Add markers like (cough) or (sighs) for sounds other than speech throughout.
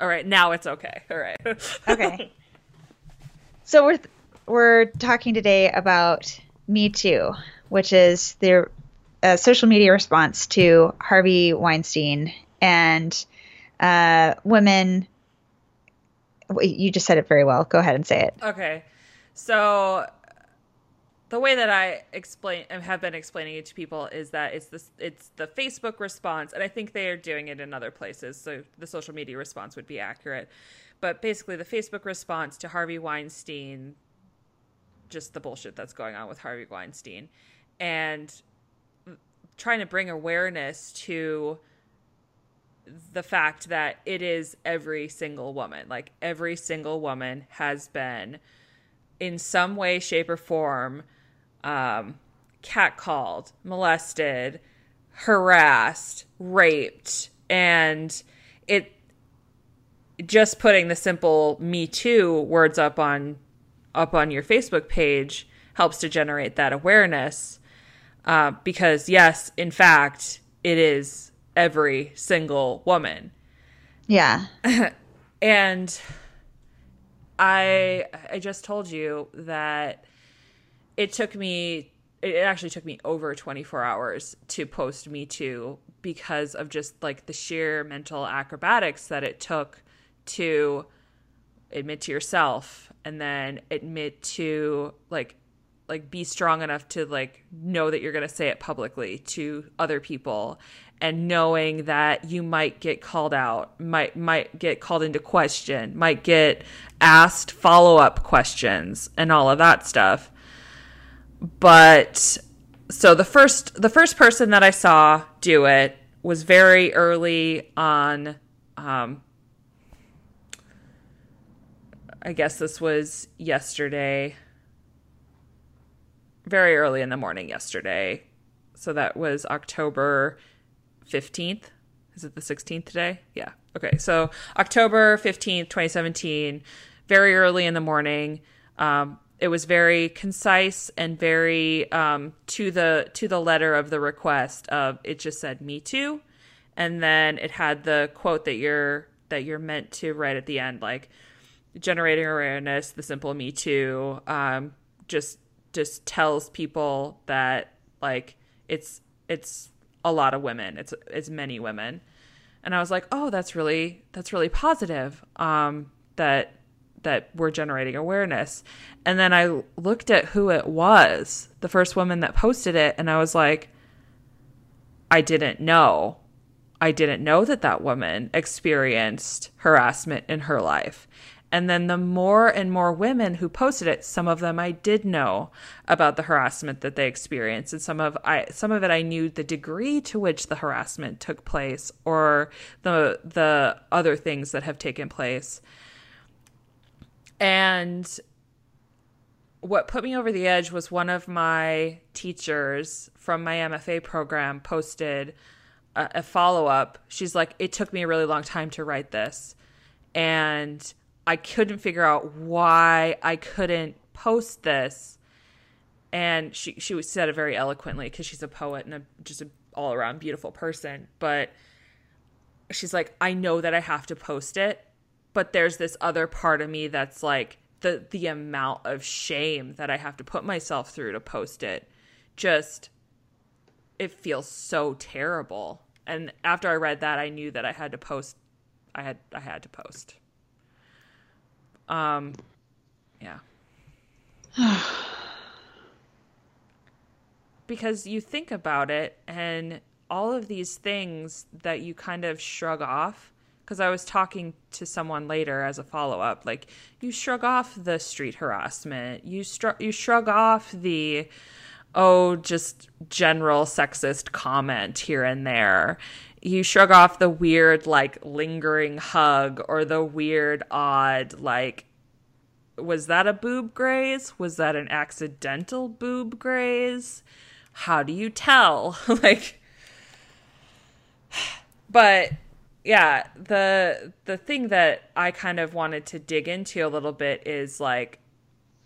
All right, now it's okay. All right. (laughs) okay. So we're we're talking today about Me Too, which is the uh, social media response to Harvey Weinstein and uh, women. You just said it very well. Go ahead and say it. Okay. So the way that I explain have been explaining it to people is that it's this it's the Facebook response, and I think they are doing it in other places, so the social media response would be accurate. But basically, the Facebook response to Harvey Weinstein, just the bullshit that's going on with Harvey Weinstein, and trying to bring awareness to the fact that it is every single woman. Like every single woman has been in some way, shape, or form um, catcalled, molested, harassed, raped, and it just putting the simple "me too" words up on up on your Facebook page helps to generate that awareness. Uh, because yes, in fact, it is every single woman. Yeah. (laughs) and I I just told you that it took me it actually took me over 24 hours to post me too because of just like the sheer mental acrobatics that it took to admit to yourself and then admit to like like be strong enough to like know that you're going to say it publicly to other people and knowing that you might get called out might might get called into question might get asked follow-up questions and all of that stuff but so the first the first person that I saw do it was very early on. Um, I guess this was yesterday, very early in the morning yesterday. So that was October 15th. Is it the 16th today? Yeah. Okay. So October 15th, 2017, very early in the morning. Um, it was very concise and very um, to the to the letter of the request of it just said me too. And then it had the quote that you're that you're meant to write at the end like generating awareness the simple me too um, just just tells people that like it's it's a lot of women. It's it's many women. And i was like oh that's really that's really positive um, that that we're generating awareness. And then I looked at who it was, the first woman that posted it, and I was like, I didn't know. I didn't know that that woman experienced harassment in her life. And then the more and more women who posted it, some of them I did know about the harassment that they experienced, and some of I some of it I knew the degree to which the harassment took place, or the the other things that have taken place. And what put me over the edge was one of my teachers from my MFA program posted a, a follow up. She's like, It took me a really long time to write this. And I couldn't figure out why I couldn't post this. And she, she said it very eloquently because she's a poet and a, just an all around beautiful person. But she's like, I know that I have to post it but there's this other part of me that's like the the amount of shame that I have to put myself through to post it. Just it feels so terrible. And after I read that I knew that I had to post I had I had to post. Um yeah. (sighs) Because you think about it and all of these things that you kind of shrug off because I was talking to someone later as a follow up. Like you shrug off the street harassment, you str- you shrug off the oh just general sexist comment here and there. You shrug off the weird like lingering hug or the weird odd like was that a boob graze? Was that an accidental boob graze? How do you tell? (laughs) like (sighs) but yeah, the the thing that I kind of wanted to dig into a little bit is like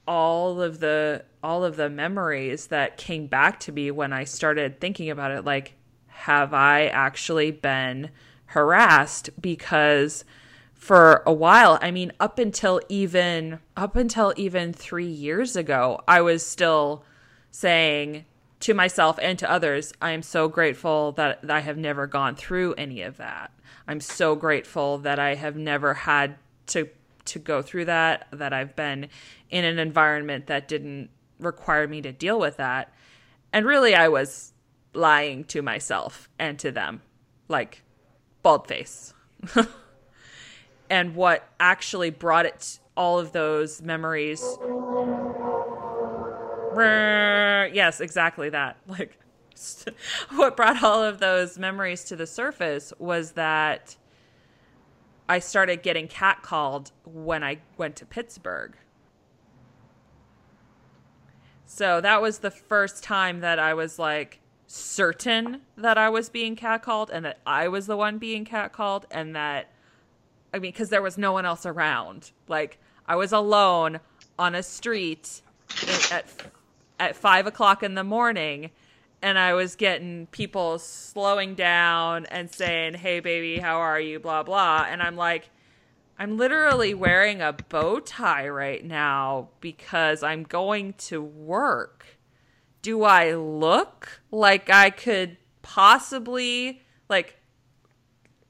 all of the all of the memories that came back to me when I started thinking about it like have I actually been harassed because for a while. I mean, up until even up until even 3 years ago, I was still saying to myself and to others, I am so grateful that, that I have never gone through any of that. I'm so grateful that I have never had to to go through that, that I've been in an environment that didn't require me to deal with that. And really I was lying to myself and to them. Like bald face. (laughs) and what actually brought it all of those memories yes exactly that (laughs) like (laughs) what brought all of those memories to the surface was that I started getting catcalled when I went to Pittsburgh. So that was the first time that I was like certain that I was being catcalled and that I was the one being catcalled and that I mean because there was no one else around. Like I was alone on a street at at five o'clock in the morning and I was getting people slowing down and saying, Hey, baby, how are you? Blah, blah. And I'm like, I'm literally wearing a bow tie right now because I'm going to work. Do I look like I could possibly, like,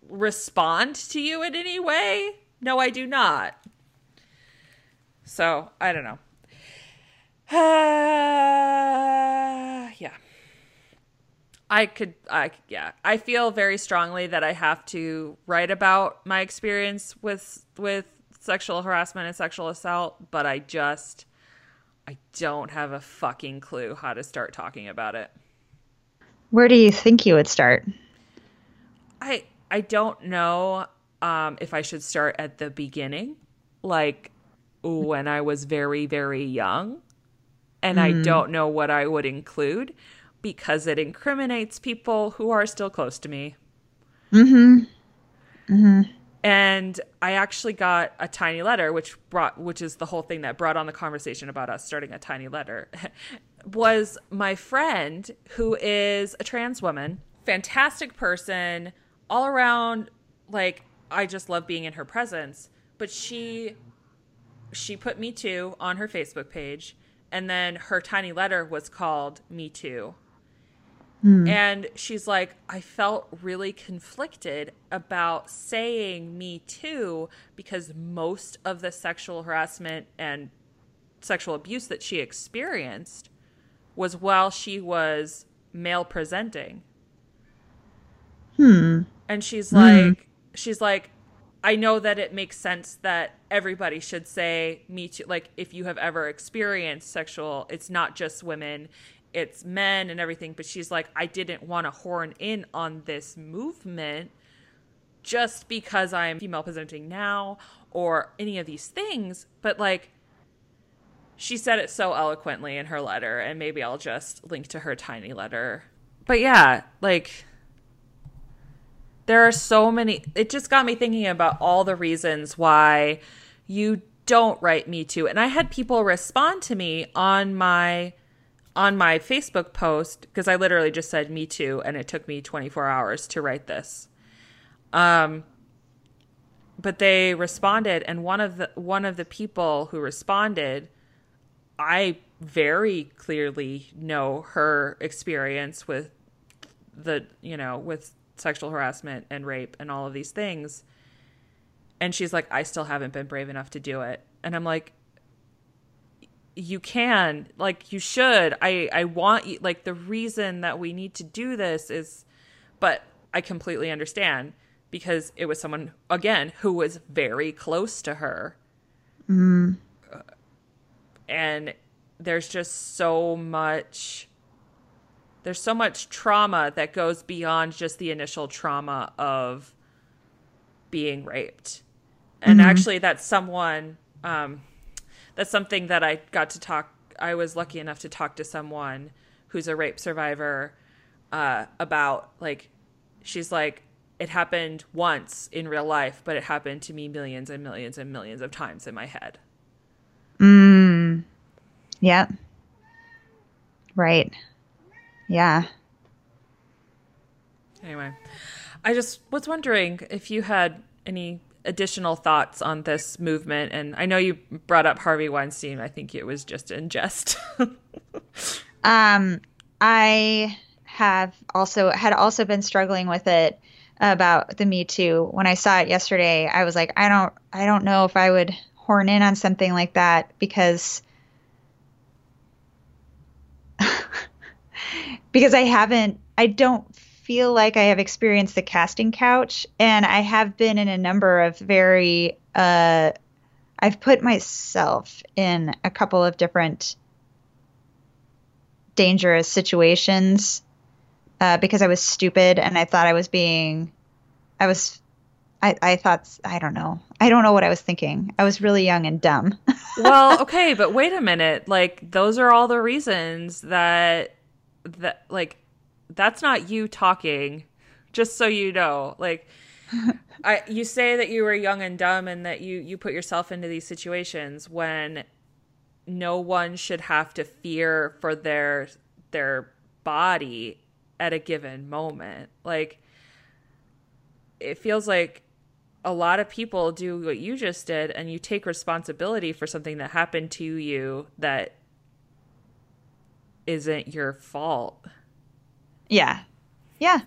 respond to you in any way? No, I do not. So, I don't know. Uh, (sighs) yeah. I could, I yeah, I feel very strongly that I have to write about my experience with with sexual harassment and sexual assault, but I just, I don't have a fucking clue how to start talking about it. Where do you think you would start? I I don't know um, if I should start at the beginning, like when I was very very young, and mm. I don't know what I would include because it incriminates people who are still close to me. Mm-hmm. Mm-hmm. And I actually got a tiny letter, which brought, which is the whole thing that brought on the conversation about us starting a tiny letter, (laughs) was my friend who is a trans woman, fantastic person, all around. Like I just love being in her presence. But she, she put me too on her Facebook page, and then her tiny letter was called Me Too. Mm. And she's like, I felt really conflicted about saying me too because most of the sexual harassment and sexual abuse that she experienced was while she was male presenting. Hmm. And she's like, mm. she's like, I know that it makes sense that everybody should say me too. Like, if you have ever experienced sexual, it's not just women, it's men and everything, but she's like, I didn't want to horn in on this movement just because I'm female presenting now or any of these things. But like, she said it so eloquently in her letter, and maybe I'll just link to her tiny letter. But yeah, like, there are so many. It just got me thinking about all the reasons why you don't write Me Too. And I had people respond to me on my on my Facebook post because I literally just said me too and it took me 24 hours to write this. Um but they responded and one of the one of the people who responded I very clearly know her experience with the you know with sexual harassment and rape and all of these things and she's like I still haven't been brave enough to do it and I'm like you can like you should i i want you like the reason that we need to do this is but i completely understand because it was someone again who was very close to her mm. and there's just so much there's so much trauma that goes beyond just the initial trauma of being raped and mm-hmm. actually that's someone um that's something that I got to talk. I was lucky enough to talk to someone who's a rape survivor uh, about. Like, she's like, it happened once in real life, but it happened to me millions and millions and millions of times in my head. Mm. Yeah. Right. Yeah. Anyway, I just was wondering if you had any additional thoughts on this movement? And I know you brought up Harvey Weinstein. I think it was just in jest. (laughs) um, I have also had also been struggling with it about the Me Too. When I saw it yesterday, I was like, I don't, I don't know if I would horn in on something like that because (laughs) because I haven't, I don't feel like I have experienced the casting couch, and I have been in a number of very, uh, I've put myself in a couple of different dangerous situations uh, because I was stupid and I thought I was being, I was, I, I thought, I don't know. I don't know what I was thinking. I was really young and dumb. (laughs) well, okay, but wait a minute. Like, those are all the reasons that that like that's not you talking just so you know like (laughs) I, you say that you were young and dumb and that you you put yourself into these situations when no one should have to fear for their their body at a given moment like it feels like a lot of people do what you just did and you take responsibility for something that happened to you that isn't your fault. Yeah. Yeah.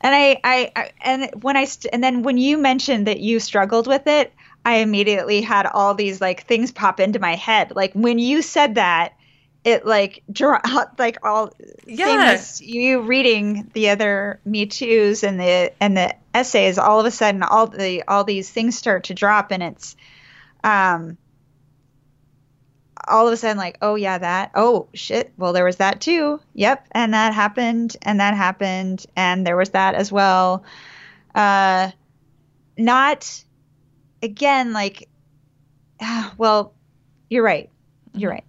And I, I, I and when I, st- and then when you mentioned that you struggled with it, I immediately had all these like things pop into my head. Like when you said that, it like draw (laughs) like all yeah. you reading the other Me Too's and the and the essays. All of a sudden, all the all these things start to drop, and it's um all of a sudden like oh yeah that oh shit well there was that too. Yep and that happened and that happened and there was that as well. Uh not again like well you're right you're right.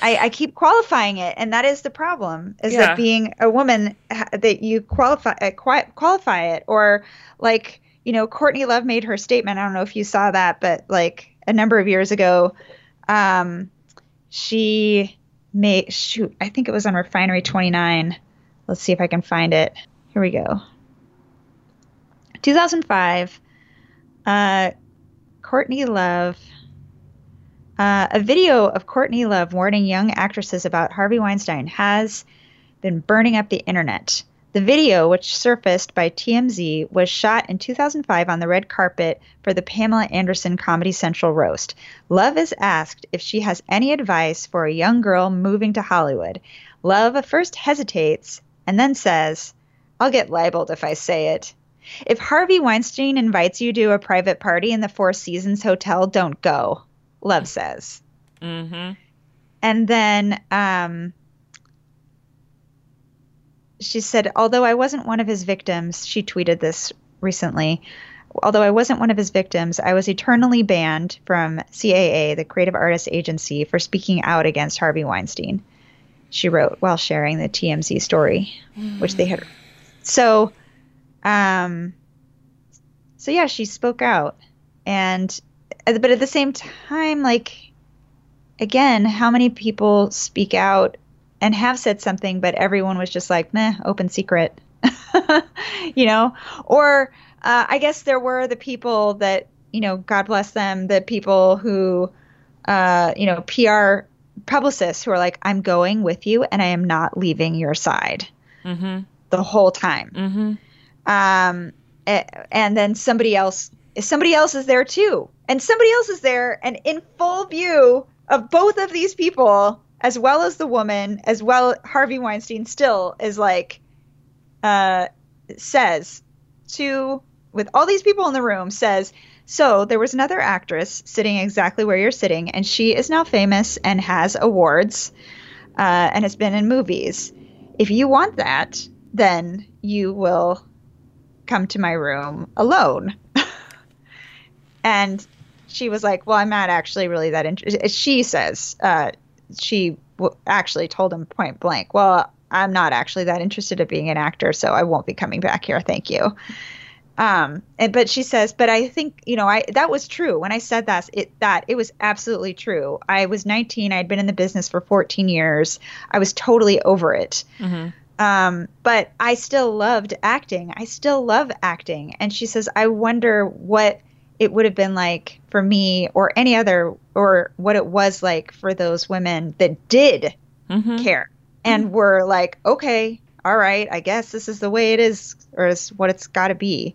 I, I keep qualifying it and that is the problem is yeah. that being a woman that you qualify uh, qualify it or like you know courtney love made her statement i don't know if you saw that but like a number of years ago um she made shoot i think it was on refinery 29 let's see if i can find it. Here we go. 2005 uh, courtney love uh, a video of courtney love warning young actresses about harvey weinstein has been burning up the internet the video, which surfaced by TMZ, was shot in 2005 on the red carpet for the Pamela Anderson Comedy Central roast. Love is asked if she has any advice for a young girl moving to Hollywood. Love first hesitates and then says, I'll get libeled if I say it. If Harvey Weinstein invites you to a private party in the Four Seasons Hotel, don't go, Love says. Mm-hmm. And then um, she said, although I wasn't one of his victims, she tweeted this recently. Although I wasn't one of his victims, I was eternally banned from CAA, the Creative Artists Agency, for speaking out against Harvey Weinstein. She wrote while sharing the TMZ story, mm. which they had. So, um, so yeah, she spoke out, and but at the same time, like, again, how many people speak out and have said something, but everyone was just like, meh, open secret, (laughs) you know? Or uh, I guess there were the people that, you know, God bless them, the people who, uh, you know, PR publicists who are like, I'm going with you and I am not leaving your side mm-hmm. the whole time. Mm-hmm. Um, and then somebody else, somebody else is there too. And somebody else is there and in full view of both of these people as well as the woman, as well Harvey Weinstein still is like uh says to with all these people in the room says so there was another actress sitting exactly where you're sitting and she is now famous and has awards uh, and has been in movies. If you want that then you will come to my room alone. (laughs) And she was like well i'm not actually really that interested she says uh, she w- actually told him point blank, "Well, I'm not actually that interested in being an actor, so I won't be coming back here. Thank you." Um, and, but she says, "But I think you know, I that was true when I said that. It that it was absolutely true. I was 19. I'd been in the business for 14 years. I was totally over it. Mm-hmm. Um, but I still loved acting. I still love acting. And she says, I wonder what it would have been like for me or any other, or what it was like for those women that did Mm-hmm. care and were like, okay, all right, I guess this is the way it is, or is what it's got to be.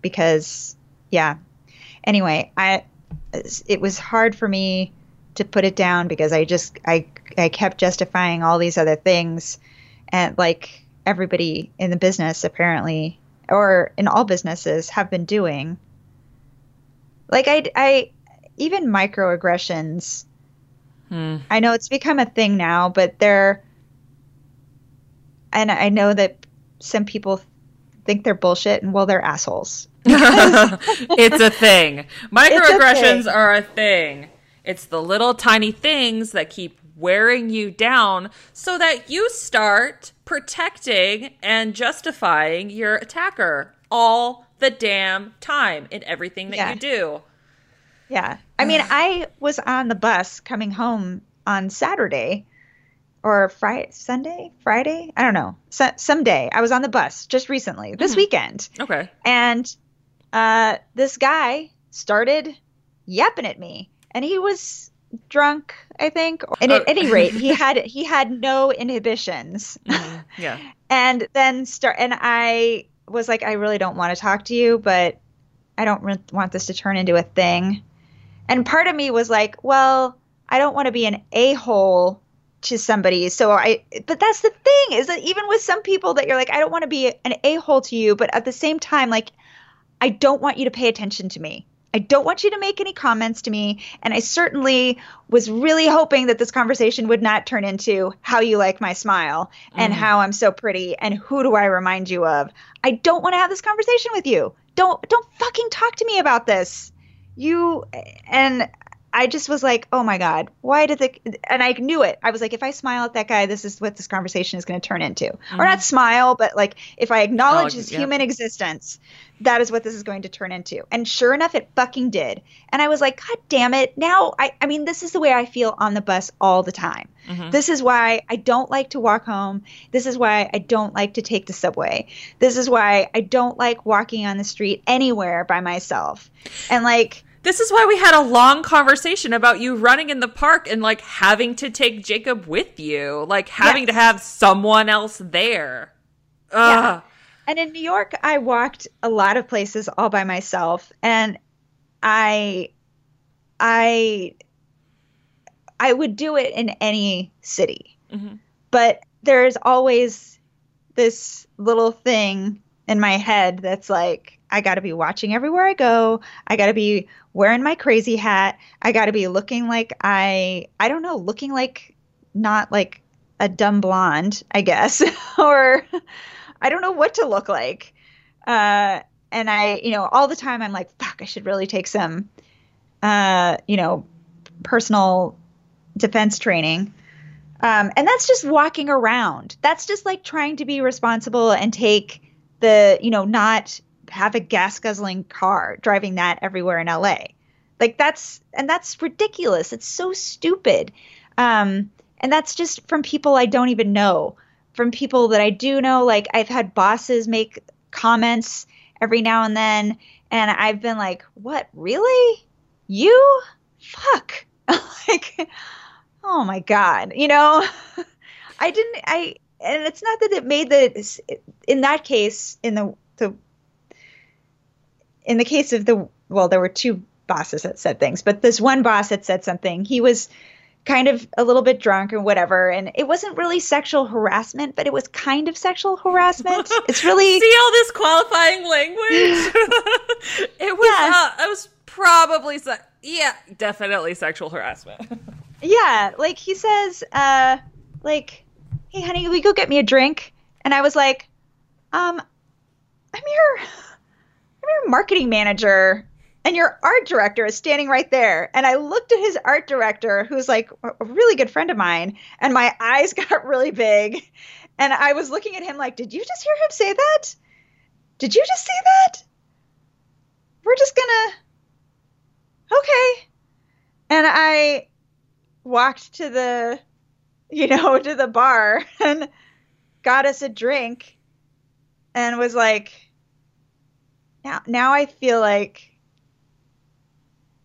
Because, yeah. Anyway, I it was hard for me to put it down because I just I I kept justifying all these other things, and like everybody in the business apparently, or in all businesses, have been doing. Like I I even microaggressions. Hmm. I know it's become a thing now, but they're and I know that some people think they're bullshit and well they're assholes. (laughs) it's a thing. Microaggressions thing. are a thing. It's the little tiny things that keep wearing you down so that you start protecting and justifying your attacker all the damn time in everything that Yeah. you do. Yeah. I mean, I was on the bus coming home on Saturday or Friday, Sunday, Friday. I don't know. So, someday I was on the bus just recently, this weekend, Okay. and uh, this guy started yapping at me, and he was drunk, I think. And at Oh. any rate, he (laughs) had he had no inhibitions. Mhm. Yeah. (laughs) and then start and i was like i really don't want to talk to you but i don't re- want this to turn into a thing. And part of me was like well i don't want to be an a-hole to somebody so i but that's the thing is that even with some people that you're like i don't want to be an a-hole to you but at the same time like i don't want you to pay attention to me I don't want you to make any comments to me. And I certainly was really hoping that this conversation would not turn into how you like my smile and mm. how I'm so pretty and who do I remind you of. I don't want to have this conversation with you. Don't don't fucking talk to me about this. You and I just was like, oh my god, why did the? And I knew it. I was like, if I smile at that guy, this is what this conversation is going to turn into. Or not mm-hmm. smile, but like if I acknowledge Oh, his yeah. human existence, that is what this is going to turn into. And sure enough, it fucking did. And I was like, God damn it. Now, I, I mean, this is the way I feel on the bus all the time. Mm-hmm. This is why I don't like to walk home. This is why I don't like to take the subway. This is why I don't like walking on the street anywhere by myself. And like, This is why we had a long conversation about you running in the park and like having to take Jacob with you, like having to have someone else there. Ugh. And in New York, I walked a lot of places all by myself, and I, I, I would do it in any city, Mhm. but there's always this little thing in my head that's like, I got to be watching everywhere I go. I got to be wearing my crazy hat. I got to be looking like I, I don't know, looking like not like a dumb blonde, I guess, (laughs) or I don't know what to look like. Uh, and I, you know, all the time I'm like, fuck, I should really take some, uh, you know, personal defense training. Um, and that's just walking around. That's just like trying to be responsible and take the, you know, not have a gas guzzling car driving that everywhere in LA. Like that's, and that's ridiculous. It's so stupid. Um, and that's just from people I don't even know. From people that I do know, like I've had bosses make comments every now and then, and I've been like, what, really? You? Fuck. (laughs) like, oh my God. You know, (laughs) I didn't, I, and it's not that it made the, in that case, in the, the, in the case of the, well, there were two bosses that said things, but this one boss that said something, he was, kind of a little bit drunk or whatever and it wasn't really sexual harassment but it was kind of sexual harassment (laughs) it's really See all this qualifying language? (laughs) it was Yeah. uh, it was probably se- yeah, definitely sexual harassment. (laughs) yeah like he says uh like hey honey will you go get me a drink and i was like um i'm i'm your marketing manager and your art director is standing right there. And i looked at his art director who's like a really good friend of mine and my (laughs) eyes got really big. And i was looking at him like did you just hear him say that? Did you just say that? We're just gonna okay. And i walked to the you know (laughs) to the bar and got us a drink and was like now now I feel like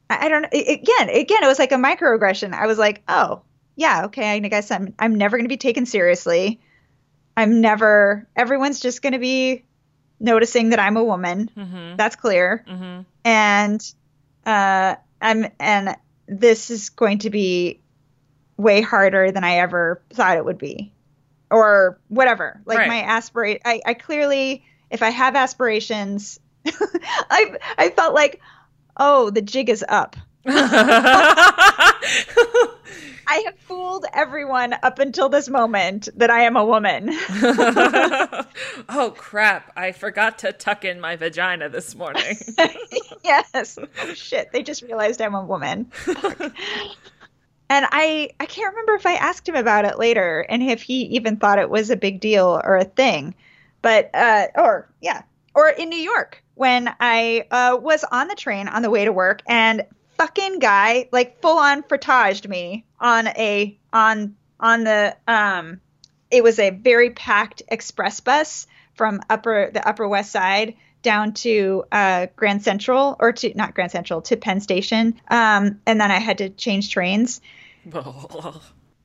I, I don't know again again it was like a microaggression. I was like, "Oh, yeah, okay, I guess I'm I'm never going to be taken seriously. I'm never everyone's just going to be noticing that I'm a woman. Mm-hmm. That's clear. Mm-hmm. And uh I'm and this is going to be way harder than I ever thought it would be. Or whatever. Like Right. my aspirate I, I clearly if I have aspirations I I felt like oh the jig is up. (laughs) I have fooled everyone up until this moment that I am a woman. (laughs) oh crap! I forgot to tuck in my vagina this morning. (laughs) yes. Oh shit, they just realized I'm a woman. And I I can't remember if I asked him about it later and if he even thought it was a big deal or a thing. But uh or yeah, or in New York when I uh was on the train on the way to work and fucking guy like full on frottaged me on a on on the um it was a very packed express bus from upper the upper west side down to uh, Grand Central or to not Grand Central to Penn Station, um, and then I had to change trains. (laughs)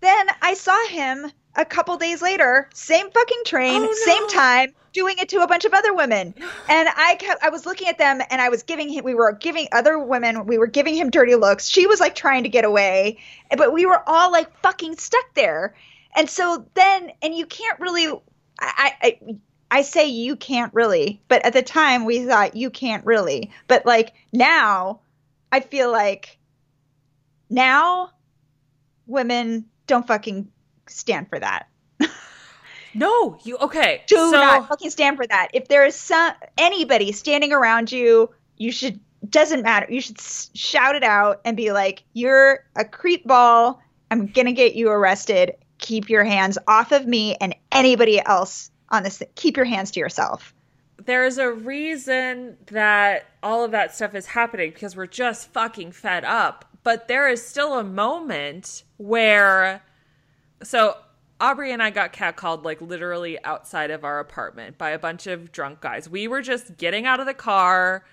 Then I saw him a couple days later, same fucking train, Oh, no. same time, doing it to a bunch of other women. And I kept, I was looking at them, and I was giving him, we were giving other women, we were giving him dirty looks. She was like trying to get away, but we were all like fucking stuck there. And so then, and you can't really, I, I, I say you can't really, but at the time we thought you can't really. But like now, I feel like now women don't fucking stand for that. No, you okay? Do so not fucking stand for that. If there is some anybody standing around you, you should doesn't matter. You should s- shout it out and be like, "You're a creep ball. I'm gonna get you arrested. Keep your hands off of me and anybody else on this. Keep your hands to yourself." there's a reason that all of that stuff is happening because we're just fucking fed up. But there is still a moment where, so Aubrey and I got catcalled like literally outside of our apartment by a bunch of drunk guys. We were just getting out of the car.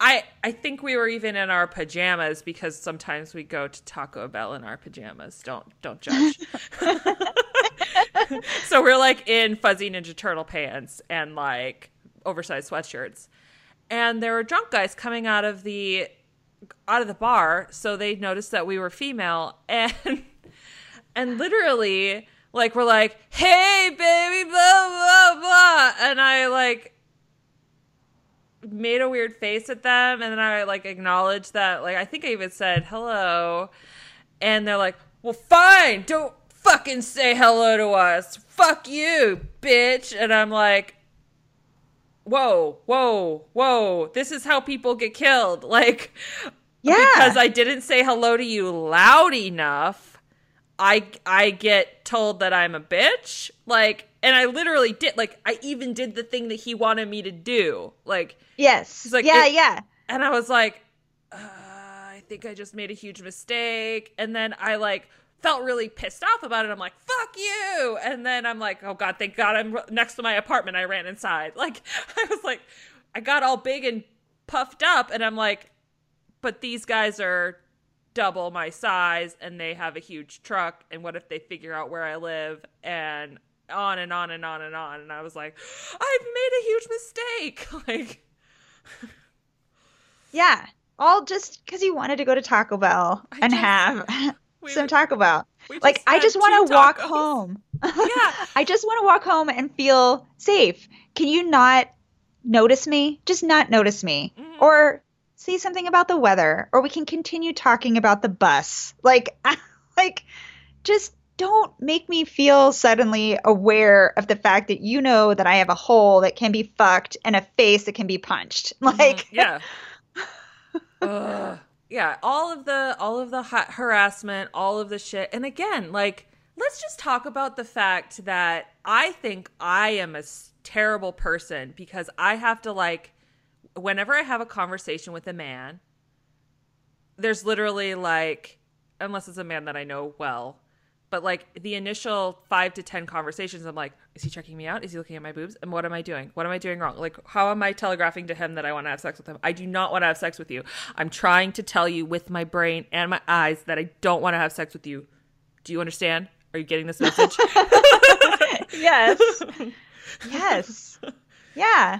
I I think we were even in our pajamas because sometimes we go to Taco Bell in our pajamas. Don't don't judge. (laughs) so we're like in fuzzy Ninja Turtle pants and like oversized sweatshirts. And there were drunk guys coming out of the out of the bar, so they noticed that we were female (laughs) and and literally like we're like, "Hey baby, blah blah blah." And I like made a weird face at them and then I like acknowledged that like I think I even said hello and they're like, "Well, fine. Don't fucking say hello to us. Fuck you, bitch." And I'm like, "Whoa, whoa, whoa. This is how people get killed." (laughs) Like Yeah. because I didn't say hello to you loud enough, I I get told that I'm a bitch. Like and I literally did like I even did the thing that he wanted me to do. Like yes. Like, yeah, it- yeah. and I was like, uh, I think I just made a huge mistake. And then I like felt really pissed off about it. I'm like, fuck you. And then I'm like, oh God, thank God I'm next to my apartment. I ran inside. (laughs) Like, I was like, I got all big and puffed up. And I'm like, but these guys are double my size and they have a huge truck. And what if they figure out where I live? And on and on and on and on. And I was like, I've made a huge mistake. (laughs) Like, Yeah. All just because you wanted to go to Taco Bell I and just- have (laughs) we some Taco Bell. Like, (laughs) I just want to walk home. Yeah. I just want to walk home and feel safe. Can you not notice me? Just not notice me. Mhm. Or say something about the weather. Or we can continue talking about the bus. (laughs) Like, (laughs) like, just don't make me feel suddenly aware of the fact that you know that I have a hole that can be fucked and a face that can be punched. (laughs) Like, Mhm, yeah. Ugh. yeah, all of the all of the ha- harassment, all of the shit. And again, like let's just talk about the fact that I think I am a s- terrible person because I have to like whenever I have a conversation with a man, there's literally like unless it's a man that I know well, But like the initial five to 10 conversations, I'm like, is he checking me out? Is he looking at my boobs? And what am I doing? What am I doing wrong? Like, how am I telegraphing to him that I want to have sex with him? I do not want to have sex with you. I'm trying to tell you with my brain and my eyes that I don't want to have sex with you. Do you understand? Are you getting this message? (laughs) yes. (laughs) yes. Yeah.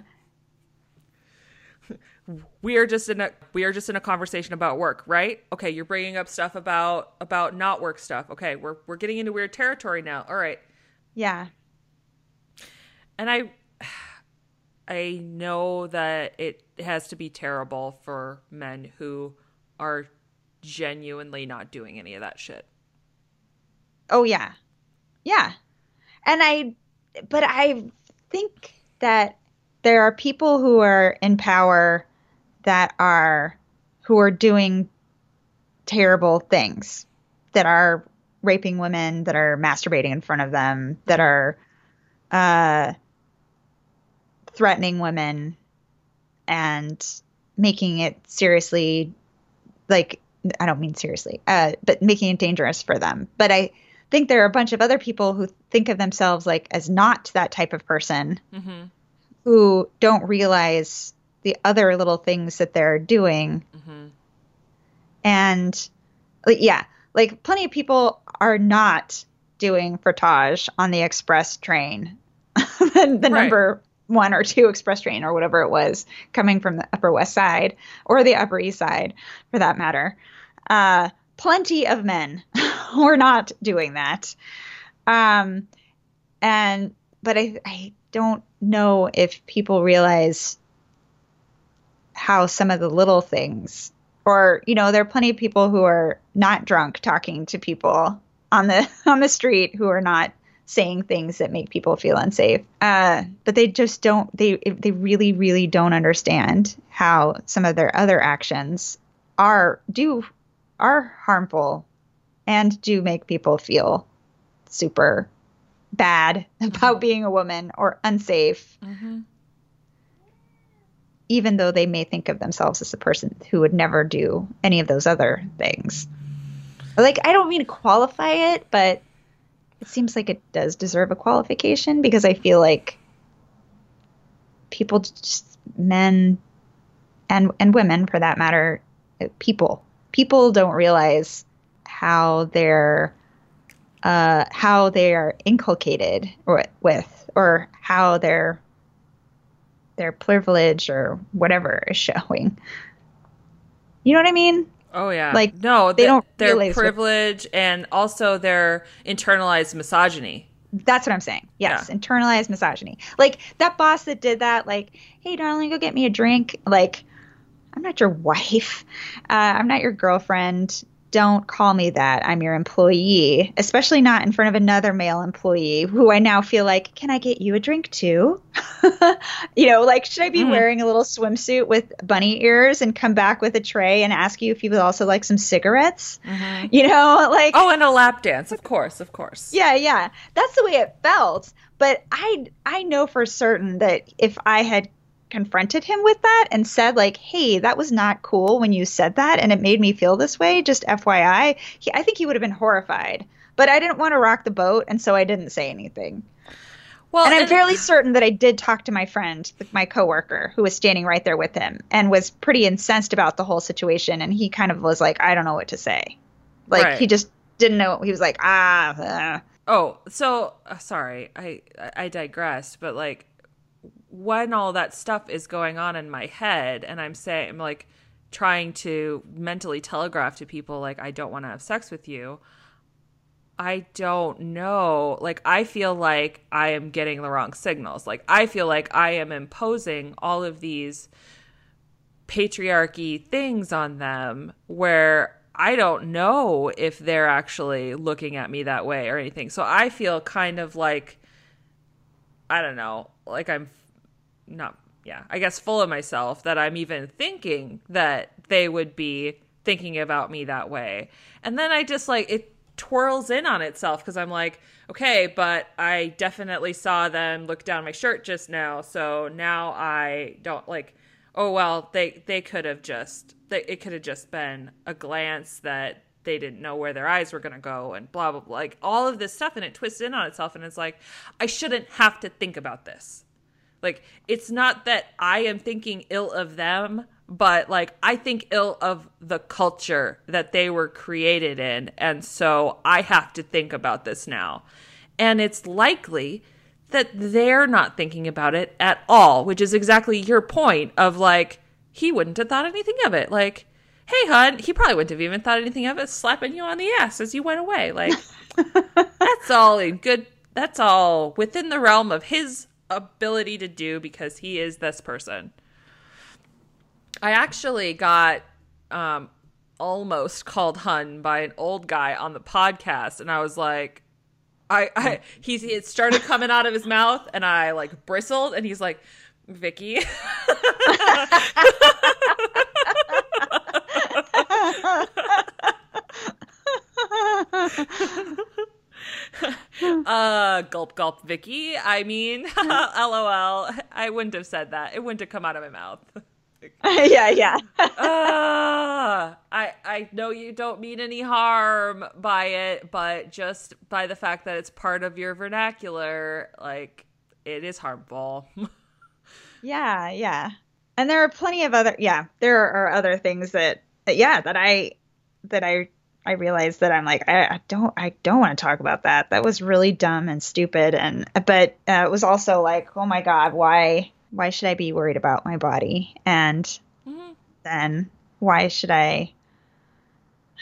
We are just in a we are just in a conversation about work, right? Okay, you're bringing up stuff about about not work stuff. Okay, we're we're getting into weird territory now. All right. Yeah. And I (sighs) I know that it has to be terrible for men who are genuinely not doing any of that shit. Oh yeah. Yeah. And I but I think that there are people who are in power that are who are doing terrible things that are raping women that are masturbating in front of them that are uh, threatening women and making it seriously like i don't mean seriously uh, but making it dangerous for them but i think there are a bunch of other people who think of themselves like as not that type of person Mm-hmm. who don't realize the other little things that they're doing. Mm-hmm. And like, yeah, like plenty of people are not doing frottage on the express train, (laughs) the, the Right. number one or two express train or whatever it was coming from the Upper West Side or the Upper East Side for that matter. Uh, plenty of men (laughs) were not doing that. Um, and, but I, I don't know if people realize how some of the little things or you know there are plenty of people who are not drunk talking to people on the (laughs) on the street who are not saying things that make people feel unsafe uh, but they just don't they they really really don't understand how some of their other actions are do are harmful and do make people feel super bad (laughs) about being a woman or unsafe Mm-hmm. Even though they may think of themselves as a person who would never do any of those other things. Like, I don't mean to qualify it, but it seems like it does deserve a qualification because I feel like people, just men and and women for that matter, people people don't realize how they're uh, how they are inculcated or with or how they're their privilege or whatever is showing. You know what I mean? Oh yeah. Like, no, they th- don't their realize what- privilege and also their internalized misogyny. That's what I'm saying. Yes, internalized misogyny. Like that boss that did that, like, hey, darling, go get me a drink. Like, I'm not your (laughs) wife. Uh, I'm not your girlfriend. Don't call me that. I'm your employee, especially not in front of another male employee who I now feel like, can I get you a drink too? (laughs) you know, like, should I be Mhm. wearing a little swimsuit with bunny ears and come back with a tray and ask you if you would also like some cigarettes? You know, (laughs) like, Oh, and a lap dance, of course, of course. yeah, yeah. That's the way it felt. But I I know for certain that if I had confronted him with that and said like, "Hey, that was not cool when you said that and it made me feel this way," just FYI, he, I think he would have been horrified. But I didn't want to rock the boat, and so I didn't say anything. Well, And I'm and- fairly certain that I did talk to my friend, my coworker, who was standing right there with him, and was pretty incensed about the whole situation. And he kind of was like, "I don't know what to say." Like Right. he just didn't know. He was like, "Ah." uh." Oh, so uh, sorry, I I digressed, but like when all that stuff is going on in my head, and I'm saying I'm like trying to mentally telegraph to people like I don't want to have sex with you. I don't know. Like I feel like I am getting the wrong signals. Like I feel like I am imposing all of these patriarchy things on them where I don't know if they're actually looking at me that way or anything. So I feel kind of like I don't know, like I'm not yeah, I guess full of myself that I'm even thinking that they would be thinking about me that way. And then I just like it twirls in on itself because I'm like, okay, but I definitely saw them look down my shirt just now, so now I don't like oh well, they they could have just they, it could have just been a glance that they didn't know where their eyes were going to go and blah, blah, blah. Like all of this stuff. And it twists in on itself. And it's like, I shouldn't have to think about this. Like, it's not that I am thinking ill of them, but like, I think ill of the culture that they were created in. And so I have to think about this now. And it's likely that they're not thinking about it at all, which is exactly your point of like, he wouldn't have thought anything of it. Like, hey, hun, he probably wouldn't have even thought anything of it, slapping you on the ass as you went away. Like, (laughs) that's all in good, that's all within the realm of his ability to do because he is this person. I actually got um, almost called hun by an old guy on the podcast, and I was like, I, I he's it started coming out of his mouth, and I like bristled, and he's like, Vicky. (laughs) (laughs) (laughs) uh gulp gulp Vicky. I mean, (laughs) lol. I wouldn't have said that. It wouldn't have come out of my mouth. (laughs) yeah, yeah. uh, I I know you don't mean any harm by it, but just by the fact that it's part of your vernacular, like it is harmful. yeah, yeah. And there are plenty of other yeah, there are other things that yeah, that I that I I realized that I'm like I, I don't I don't want to talk about that. That was really dumb and stupid and but uh, it was also like, oh my god, why why should I be worried about my body? And mm-hmm. then why should I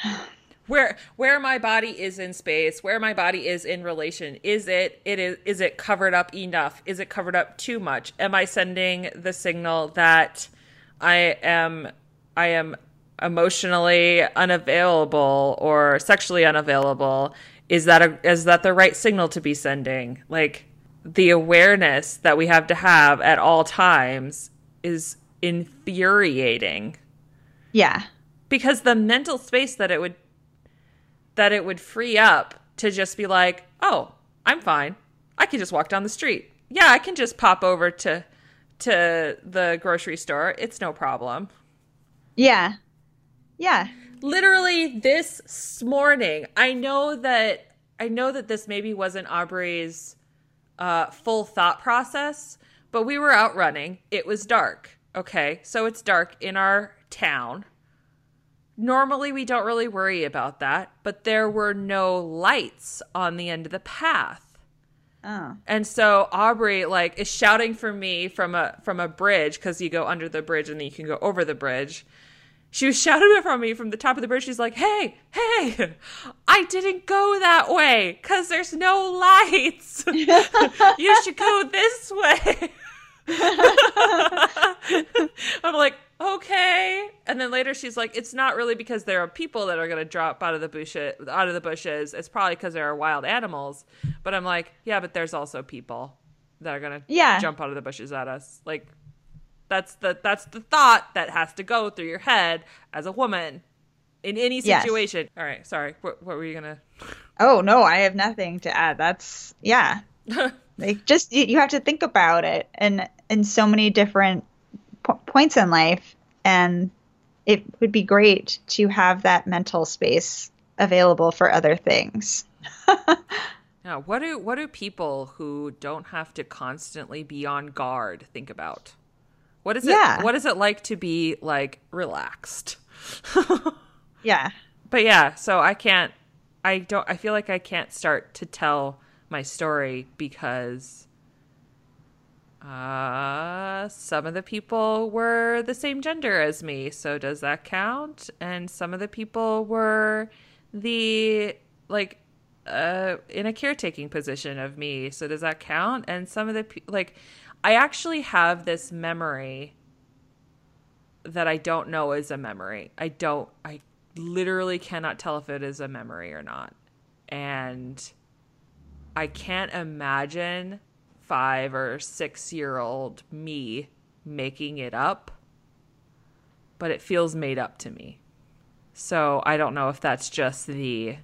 (sighs) where where my body is in space, where my body is in relation, is it it is is it covered up enough? Is it covered up too much? Am I sending the signal that I am I am emotionally unavailable or sexually unavailable? Is that a is that the right signal to be sending? Like the awareness that we have to have at all times is infuriating. Yeah. Because the mental space that it would that it would free up to just be like, "Oh, I'm fine. I can just walk down the street. Yeah, I can just pop over to to the grocery store. It's no problem." Yeah. Yeah. Literally this morning, I know that I know that this maybe wasn't Aubrey's uh, full thought process, but we were out running. It was dark. Okay, so it's dark in our town. Normally, we don't really worry about that, but there were no lights on the end of the path. Oh. And so Aubrey like is shouting for me from a from a bridge because you go under the bridge and then you can go over the bridge she was shouting it from me from the top of the bridge. She's like, "Hey, hey, I didn't go that way because there's no lights. (laughs) you should go this way." (laughs) I'm like, okay. And then later she's like, it's not really because there are people that are going to drop out of the bush out of the bushes. It's probably because there are wild animals. But I'm like, yeah, but there's also people that are going to yeah. jump out of the bushes at us. Like that's the that's the thought that has to go through your head as a woman in any situation. Yes. All right, sorry. What, what were you gonna? Oh no, I have nothing to add. That's yeah. (laughs) like just you, you, have to think about it, and in so many different po- points in life, and it would be great to have that mental space available for other things. (laughs) now, what do what do people who don't have to constantly be on guard think about? What is yeah. it? What is it like to be like relaxed? (laughs) yeah. But yeah, so I can't. I don't. I feel like I can't start to tell my story because uh, some of the people were the same gender as me. So does that count? And some of the people were the like uh in a caretaking position of me. So does that count? And some of the like I actually have this memory that I don't know is a memory. I don't, I literally cannot tell if it is a memory or not. And I can't imagine five or six year old me making it up, but it feels made up to me. So I don't know if that's just the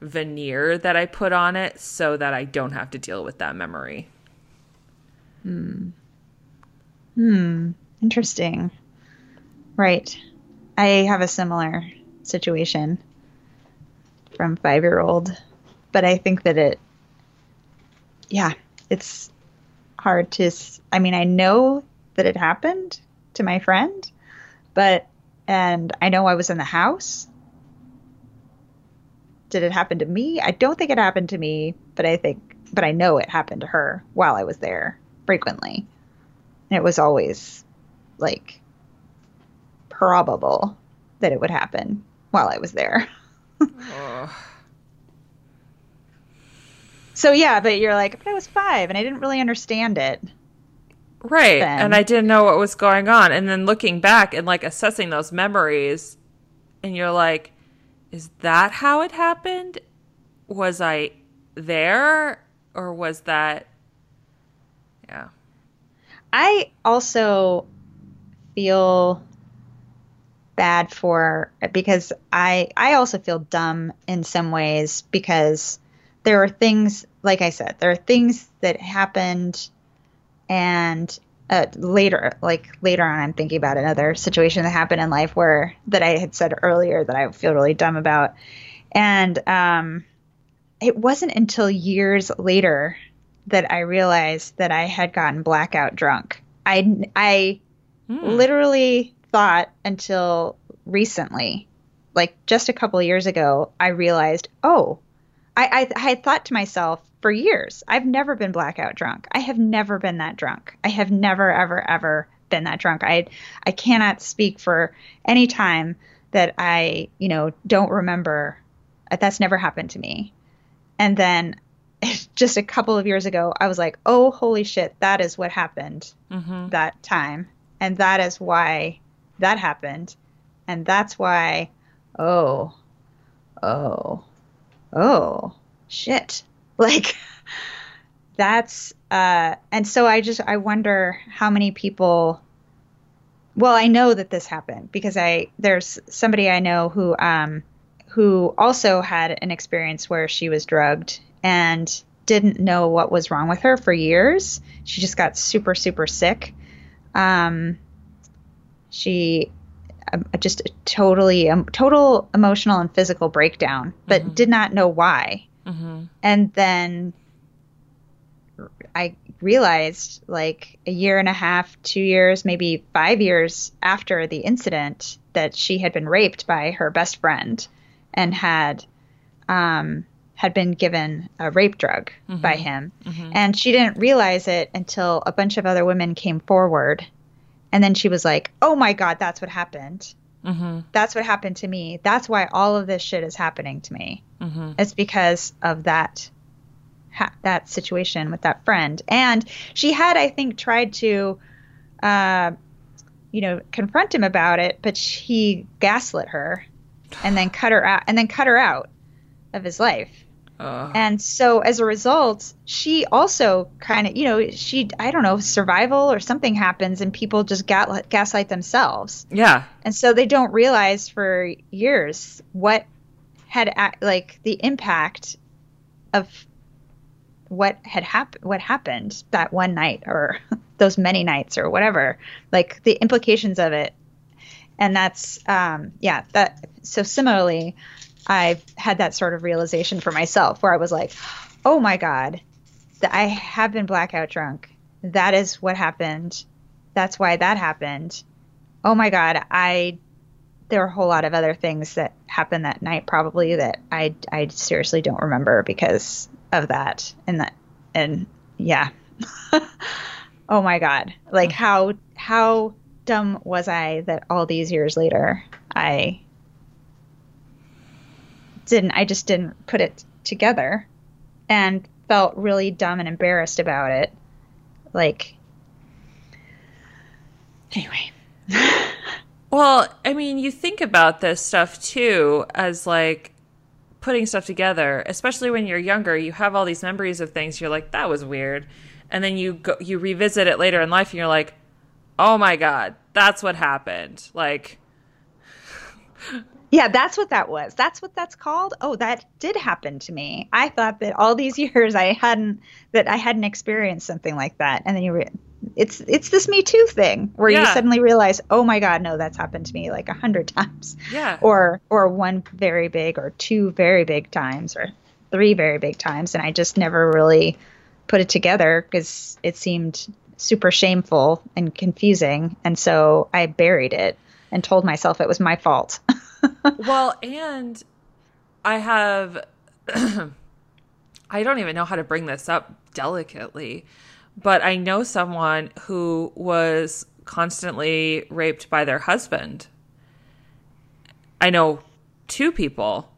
veneer that I put on it so that I don't have to deal with that memory. Hmm. Hmm. Interesting. Right. I have a similar situation. from five year old. But I think that it, yeah, it's hard to. I mean, I know that it happened to my friend, but, and I know I was in the house. Did it happen to me? I don't think it happened to me, but I think, but I know it happened to her while I was there frequently. It was always like probable that it would happen while I was there. oh. So yeah, but you're like, but I was five and I didn't really understand it. Right. Then. And I didn't know what was going on. And then looking back and like assessing those memories, and you're like, is that how it happened? Was I there? Or was that. Yeah. I also feel bad for because I I also feel dumb in some ways because there are things like I said there are things that happened and uh, later like later on I'm thinking about another situation that happened in life where that I had said earlier that I feel really dumb about and um it wasn't until years later that I realized that I had gotten blackout drunk. I I mm. literally thought until recently, like just a couple years ago, I realized, oh, I, I, I had thought to myself for years, I've never been blackout drunk. I have never been that drunk. I have never, ever, ever been that drunk. I I cannot speak for any time that I, you know, don't remember. That's never happened to me. And then just a couple of years ago, I was like, oh, holy shit, that is what happened mm-hmm. that time. And that is why that happened. And that's why, oh, oh, oh, shit. (laughs) Like, that's, uh, and so I just, I wonder how many people, well, I know that this happened because I, there's somebody I know who, um, who also had an experience where she was drugged and didn't know what was wrong with her for years. She just got super, super sick. Um, she um, just a totally um, total emotional and physical breakdown, but mm-hmm. did not know why. Mm-hmm. And then I realized, like a year and a half, two years, maybe five years after the incident, that she had been raped by her best friend and had um, had been given a rape drug mm-hmm. by him. Mm-hmm. And she didn't realize it until a bunch of other women came forward. And then she was like, oh my God, that's what happened. Mm-hmm. That's what happened to me. That's why all of this shit is happening to me. Mm-hmm. It's because of that ha- that situation with that friend. And she had, I think, tried to, uh, you know, confront him about it, but he gaslit her and then (sighs) cut her out and then cut her out of his life. Uh. And so as a result, she also kind of, you know, she, I don't know, survival or something happens and people just gas- gaslight themselves. Yeah. And so they don't realize for years what had, like, the impact of what had happened, what happened that one night or (laughs) those many nights or whatever, like the implications of it. And that's, um, yeah, that, so similarly, I've had that sort of realization for myself where I was like, oh my God, I have been blackout drunk. That is what happened. That's why that happened. Oh my God, I there are a whole lot of other things that happened that night probably that I I seriously don't remember because of that and that and yeah. (laughs) oh my god. Like how how dumb was I that all these years later I didn't I just didn't put it together and felt really dumb and embarrassed about it. Like anyway. (laughs) well, I mean, you think about this stuff too as like putting stuff together, especially when you're younger, you have all these memories of things you're like that was weird. And then you go you revisit it later in life and you're like, "Oh my god, that's what happened." Like yeah, that's what that was. That's what that's called. Oh, that did happen to me. I thought that all these (laughs) years I hadn't that I hadn't experienced something like that, and then you re- it's it's this Me Too thing where you suddenly realize, oh my God, no, that's happened to me like a hundred (laughs) times, Yeah. or or one very big, or two very big times, or three very big times, and I just never really put it together because it seemed super shameful and confusing, and so I buried it and told myself it was my fault. (laughs) well, and I have (clears throat) I don't even know how to bring this up delicately, but I know someone who was constantly raped by their husband. I know two people.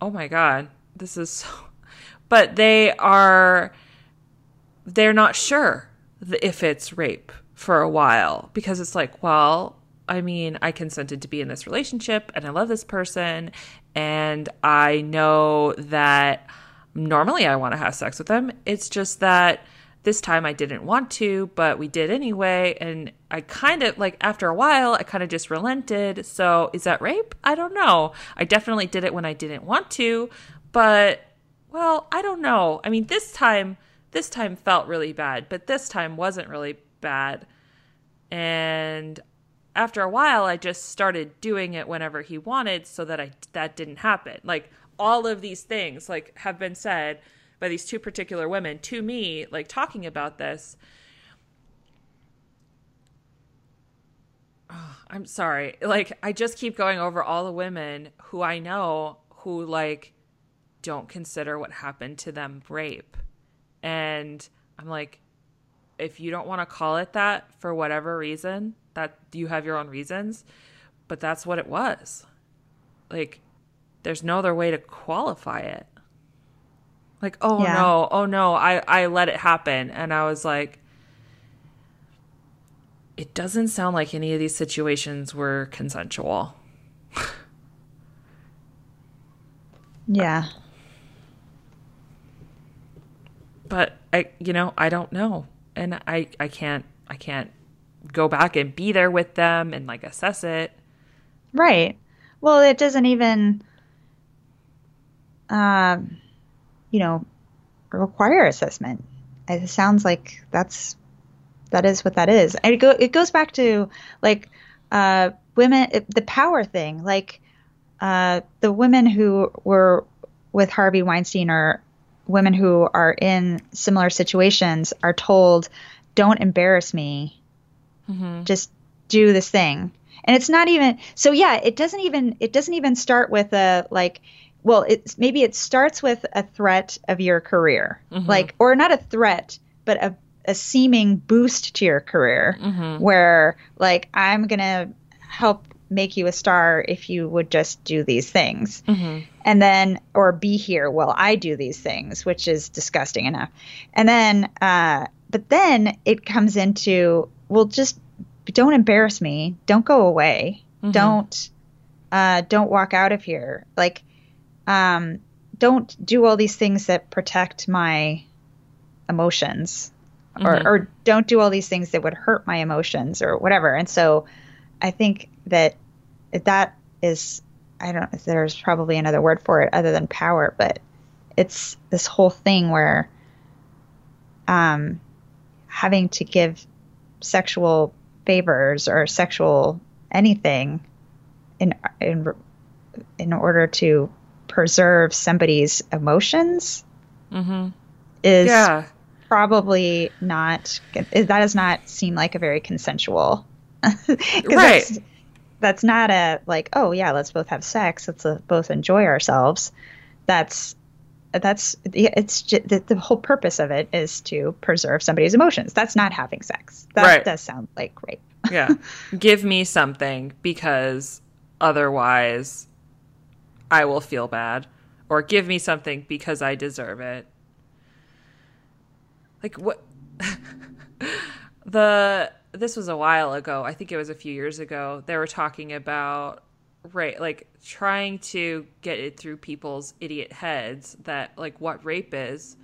Oh my god, this is so but they are they're not sure if it's rape for a while because it's like, well, I mean, I consented to be in this relationship and I love this person and I know that normally I want to have sex with them. It's just that this time I didn't want to, but we did anyway and I kind of like after a while I kind of just relented. So, is that rape? I don't know. I definitely did it when I didn't want to, but well, I don't know. I mean, this time this time felt really bad, but this time wasn't really bad. And after a while, I just started doing it whenever he wanted so that I that didn't happen. Like all of these things like have been said by these two particular women to me like talking about this. Oh, I'm sorry. Like I just keep going over all the women who I know who like don't consider what happened to them rape. And I'm like, if you don't want to call it that for whatever reason, that you have your own reasons, but that's what it was. Like, there's no other way to qualify it. Like, oh Yeah. no, oh no, I, I let it happen. And I was like, it doesn't sound like any of these situations were consensual. (laughs) yeah. but I you know I don't know and I I can't I can't go back and be there with them and like assess it Right. Well, it doesn't even, um, you know, require assessment. It sounds like that's that is what that is. It go it goes back to like uh, women the power thing. Like uh, the women who were with Harvey Weinstein or women who are in similar situations are told, "Don't embarrass me. Mm-hmm. Just do this thing." and it's not even so yeah it doesn't even it doesn't even start with a like well it's maybe it starts with a threat of your career mm-hmm. like or not a threat but a, a seeming boost to your career mm-hmm. where like i'm gonna help make you a star if you would just do these things. And then or be here while i do these things which is disgusting enough. And then uh but then it comes into well just don't embarrass me. Don't go away. Don't uh don't walk out of here. Like um don't do all these things that protect my emotions or or don't do all these things that would hurt my emotions or whatever. And so i think that that is i don't if there's probably another word for it other than power but it's this whole thing where um having to give sexual favors or sexual anything in in in order to preserve somebody's emotions is yeah probably not that does not seem like a very consensual (laughs) Right. That's, not a like oh yeah let's both have sex let's uh, both enjoy ourselves. That's that's yeah, it's just, the, the whole purpose of it is to preserve somebody's emotions. That's not having sex. That Right. does sound like rape. Yeah. (laughs) Give me something because otherwise I will feel bad. Or give me something because I deserve it. Like what? (laughs) The this was a while ago. I think it was a few years ago. They were talking about right like trying to get it through people's idiot heads that like what rape is.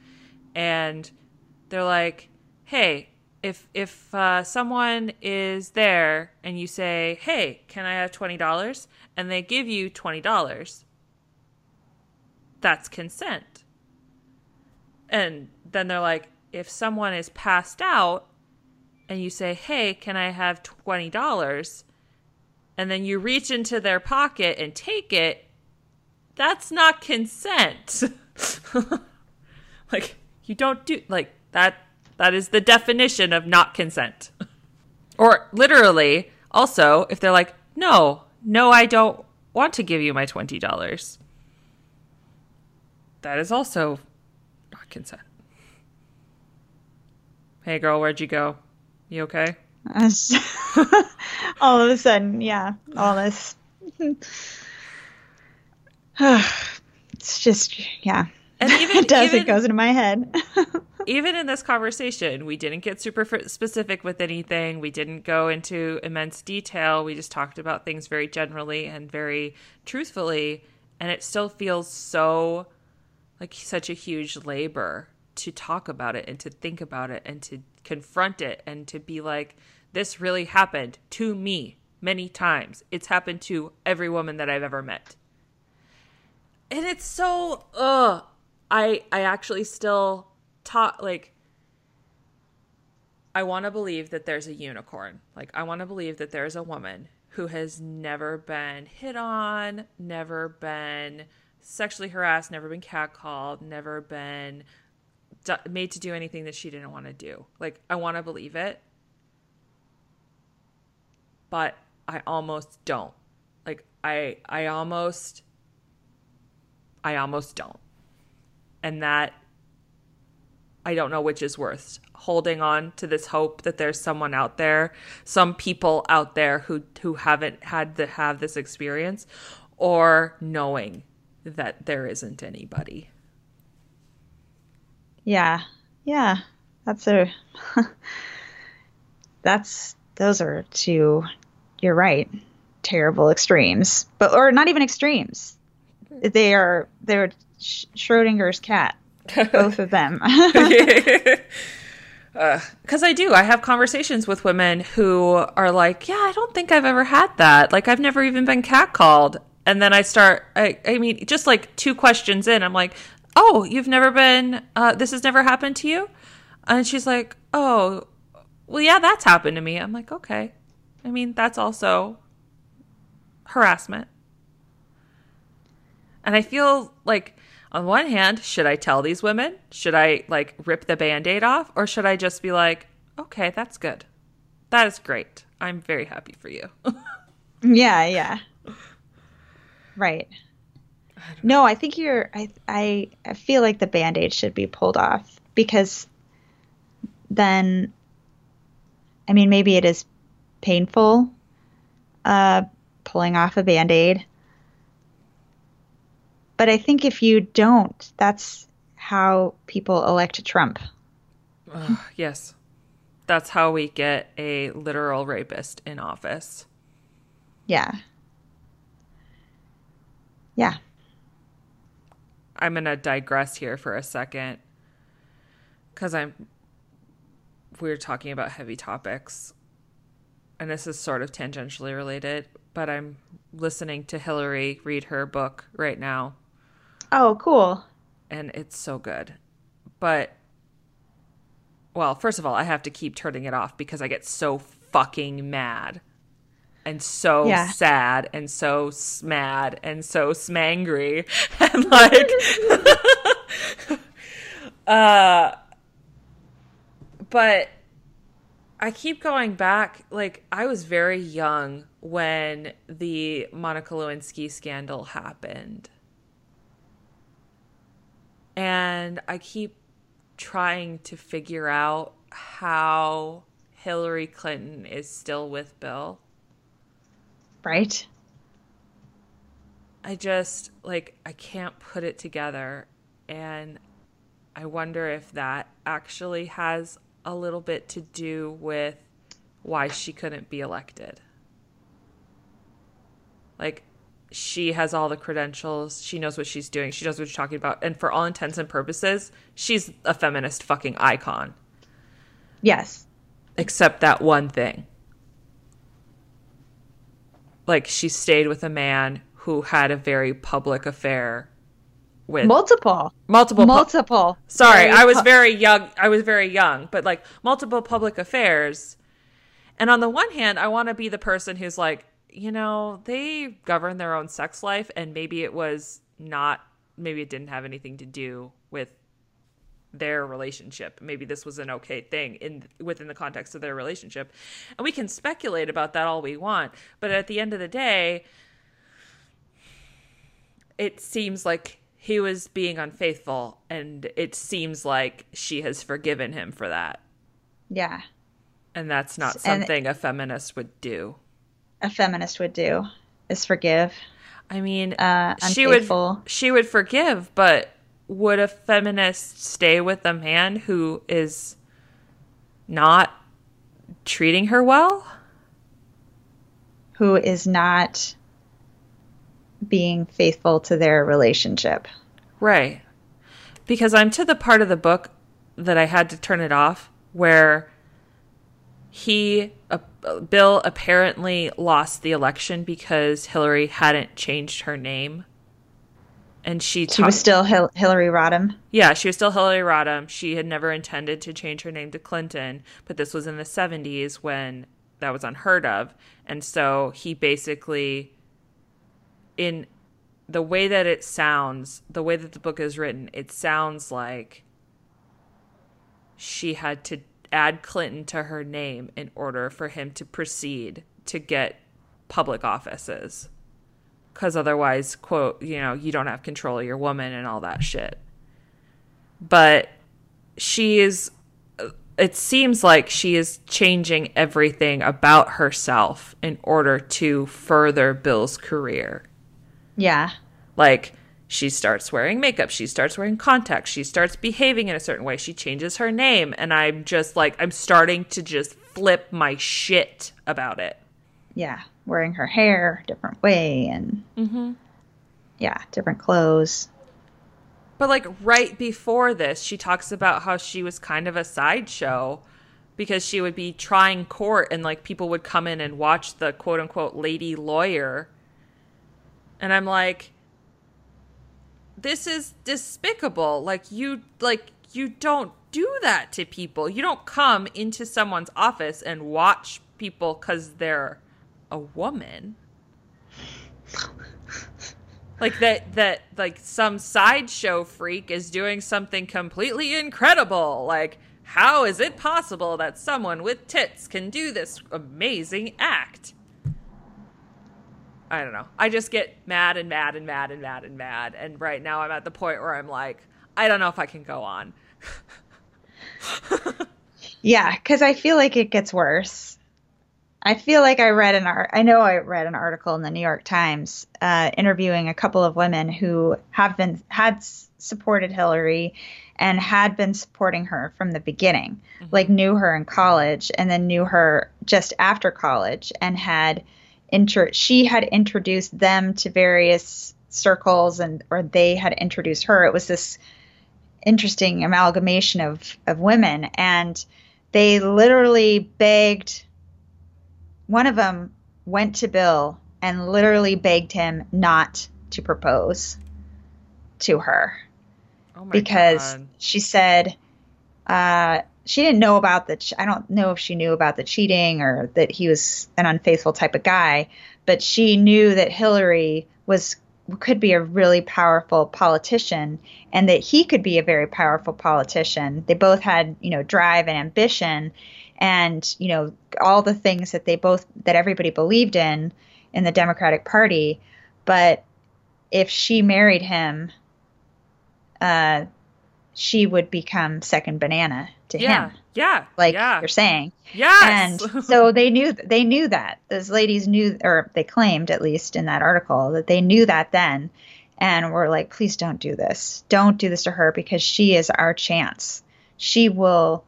And they're like hey if if uh, someone is there and you say hey can i have $20 and they give you $20 that's consent. And then they're like if someone is passed out and you say, "Hey, can I have $20?" and then you reach into their pocket and take it, that's not consent. (laughs) like you don't do like that that is the definition of not consent. (laughs) or literally also if they're like, "No, no, I don't want to give you my $20." That is also not consent. Hey girl, where'd you go? You okay? (laughs) all of a sudden, yeah, all this. (sighs) it's just, yeah. And even (laughs) it does, even, it goes into my head. (laughs) even in this conversation, we didn't get super specific with anything. We didn't go into immense detail. We just talked about things very generally and very truthfully. And it still feels so like such a huge labor to talk about it and to think about it and to confront it and to be like, this really happened to me many times. It's happened to every woman that I've ever met. And it's so ugh. I I actually still talk like I want to believe that there's a unicorn. Like I want to believe that there's a woman who has never been hit on, never been sexually harassed, never been catcalled, never been made to do anything that she didn't want to do. Like I want to believe it but I almost don't. Like I I almost I almost don't. And that I don't know which is worse. Holding on to this hope that there's someone out there, some people out there who who haven't had to have this experience or knowing that there isn't anybody. Yeah. Yeah. That's a (laughs) that's those are two you're right terrible extremes but or not even extremes they are they're schrodinger's cat both of them because (laughs) (laughs) uh, I do. I have conversations with women who are like, "Yeah, I don't think I've ever had that. Like, I've never even been catcalled." And then I start. I, I mean, just like two questions in, I'm like, "Oh, you've never been. Uh, this has never happened to you?" And she's like, "Oh, well, yeah, that's happened to me. I'm like, okay. I mean, that's also harassment. And I feel like, on one hand, should I tell these women? Should I, like, rip the band aid off? Or should I just be like, okay, that's good. That is great. I'm very happy for you. (laughs) yeah, yeah. Right. No, I think you're, I, I, I feel like the band aid should be pulled off because then I mean, maybe it is painful uh, pulling off a band aid. But I think if you don't, that's how people elect Trump. Uh, yes. That's how we get a literal rapist in office. Yeah. Yeah. I'm going to digress here for a second because I'm we're talking about heavy topics, and this is sort of tangentially related, but I'm listening to Hillary read her book right now. Oh, cool. And it's so good. But, well, first of all, I have to keep turning it off because I get so fucking mad and so yeah. sad and so mad and so smangry (laughs) and like (laughs) uh but I keep going back. Like, I was very young when the Monica Lewinsky scandal happened. And I keep trying to figure out how Hillary Clinton is still with Bill. Right. I just, like, I can't put it together. And I wonder if that actually has a little bit to do with why she couldn't be elected. Like, she has all the credentials. She knows what she's doing. She knows what she's talking about. And for all intents and purposes, she's a feminist fucking icon. Yes. Except that one thing. Like, she stayed with a man who had a very public affair with multiple, multiple pu- multiple. Sorry, I was pu- very young. I was very young, but like multiple public affairs. And on the one hand, I want to be the person who's like, you know, they govern their own sex life, and maybe it was not, maybe it didn't have anything to do with their relationship. Maybe this was an okay thing in within the context of their relationship. And we can speculate about that all we want, but at the end of the day, it seems like he was being unfaithful and it seems like she has forgiven him for that. yeah, And that's not And- something a feminist would do. a feminist would do is forgive. I mean, Uh, she would she would forgive, but would a feminist stay with a man who is not treating her well? Who is not being faithful to their relationship? Right. Because I'm to the part of the book that I had to turn it off where he, uh, Bill, apparently lost the election because Hillary hadn't changed her name. And she, She was still Hil- Hillary Rodham. yeah, she was still Hillary Rodham. She had never intended to change her name to Clinton, but this was in the 70s when that was unheard of. And so he basically, in the way that it sounds, the way that the book is written, it sounds like she had to add Clinton to her name in order for him to proceed to get public offices. Because otherwise, quote, you know, you don't have control of your woman and all that shit. But she is, uh, it seems like she is changing everything about herself in order to further Bill's career. Yeah. Like, she starts wearing makeup, she starts wearing contacts, she starts behaving in a certain way, she changes her name, and I'm just like, I'm starting to just flip my shit about it. Yeah. Wearing her hair a different way and mm-hmm. yeah, different clothes. But like right before this, she talks about how she was kind of a sideshow because she would be trying court and like people would come in and watch the quote unquote lady lawyer. And I'm like this is despicable. Like you like you don't do that to people. You don't come into someone's office and watch people cuz they're a woman. like that that like some sideshow freak is doing something completely incredible. Like how is it possible that someone with tits can do this amazing act? I don't know. I just get mad and mad and mad and mad and mad. And right now i'm at the point where i'm like i don't know if i can go on. (laughs) Yeah, because I feel like it gets worse. I feel like I read an art. I know I read an article in the New York Times uh, interviewing a couple of women who have been had s- supported Hillary and had been supporting her from the beginning, like knew her in college and then knew her just after college and had inter- she had introduced them to various circles and or they had introduced her. It was this interesting amalgamation of of women and they literally begged one of them went to bill and literally begged him not to propose to her. Oh my because God. she said uh, she didn't know about the ch- i don't know if she knew about the cheating or that he was an unfaithful type of guy but she knew that hillary was could be a really powerful politician and that he could be a very powerful politician. They both had you know drive and ambition and you know all the things that they both that everybody believed in in the democratic party but if she married him uh, she would become second banana to yeah him, yeah Yeah. like yeah you're saying. yes And so they knew they knew that those ladies knew, or they claimed at least in that article that they knew that then, and were like, please don't do this, don't do this to her because she is our chance. She will,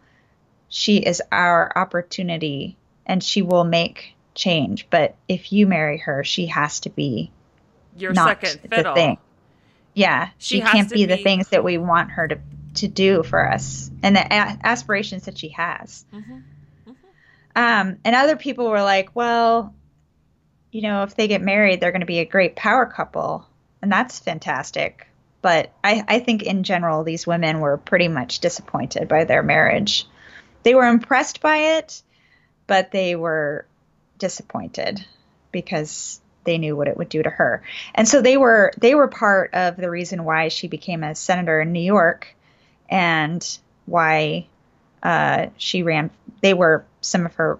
she is our opportunity, and she will make change. But if you marry her, she has to be your second fiddle thing. Yeah, She she, can't to be, the things that we want her to to do for us and the a- aspirations that she has. Mhm. Um, and other people were like, well, you know, if they get married, they're going to be a great power couple, and that's fantastic. but I, I think in general these women were pretty much disappointed by their marriage. They were impressed by it, but they were disappointed because they knew what it would do to her. And so they were they were part of the reason why she became a senator in New York and why uh, she ran they were some of her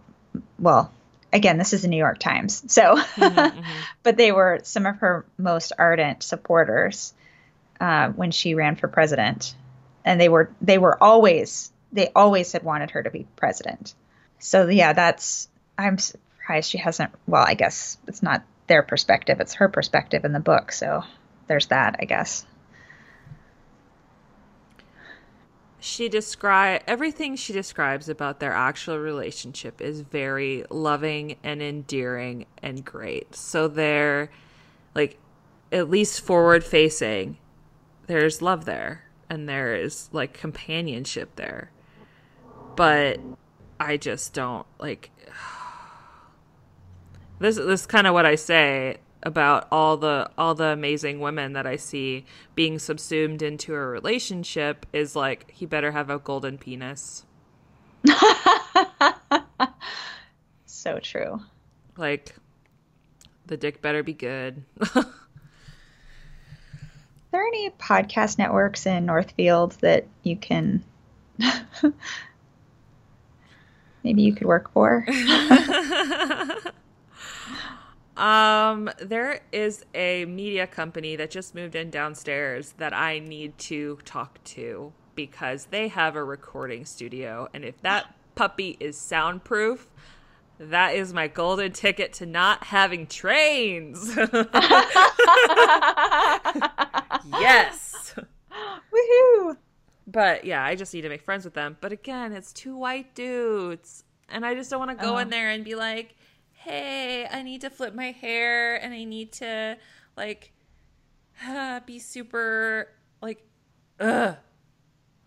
well again this is the New York Times so mm-hmm, (laughs) mm-hmm. but they were some of her most ardent supporters uh, when she ran for president and they were they were always they always had wanted her to be president so yeah that's I'm surprised she hasn't well I guess it's not their perspective. It's her perspective in the book. So there's that, I guess. She describe everything she describes about their actual relationship is very loving and endearing and great. So they're like at least forward facing. There's love there and there is like companionship there. But I just don't like (sighs) this this is kind of what I say about all the all the amazing women that I see being subsumed into a relationship is like he better have a golden penis. (laughs) so true. Like the dick better be good. (laughs) Are there any podcast networks in Northfield that you can (laughs) maybe you could work for? (laughs) (laughs) Um, there is a media company that just moved in downstairs that I need to talk to because they have a recording studio. And if that puppy is soundproof, that is my golden ticket to not having trains. (laughs) yes. Woohoo. But yeah, I just need to make friends with them. But again, it's two white dudes. And I just don't want to go in there and be like, hey, I need to flip my hair and I need to like uh, (sighs) be super like ugh.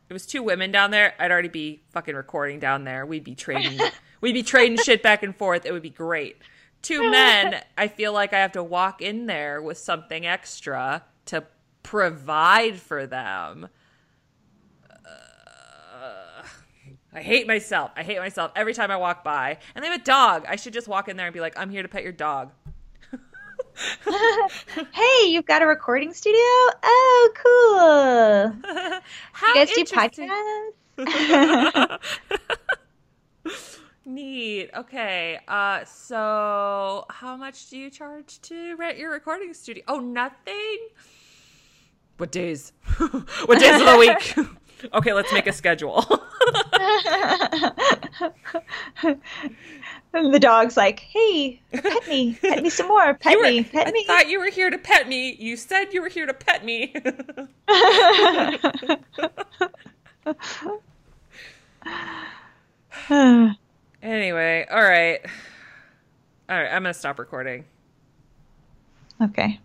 It was two women down there. I'd already be fucking recording down there. We'd be trading (laughs) we'd be trading shit back and forth. It would be great. Two (laughs) men, I feel like I have to walk in there with something extra to provide for them. I hate myself. I hate myself every time I walk by. And they have a dog. I should just walk in there and be like, I'm here to pet your dog. (laughs) hey, you've got a recording studio? Oh, cool. (laughs) How you guys do podcasts? (laughs) Neat. Okay. Uh, so how much do you charge to rent your recording studio? Oh, nothing. What days? what days of the week? Okay, let's make a schedule. and (laughs) the dog's like, "Hey, pet me, pet me some more, pet were, me, pet I me." thought you were here to pet me. You said you were here to pet me. (laughs) anyway, all right, all right. I'm gonna stop recording. Okay.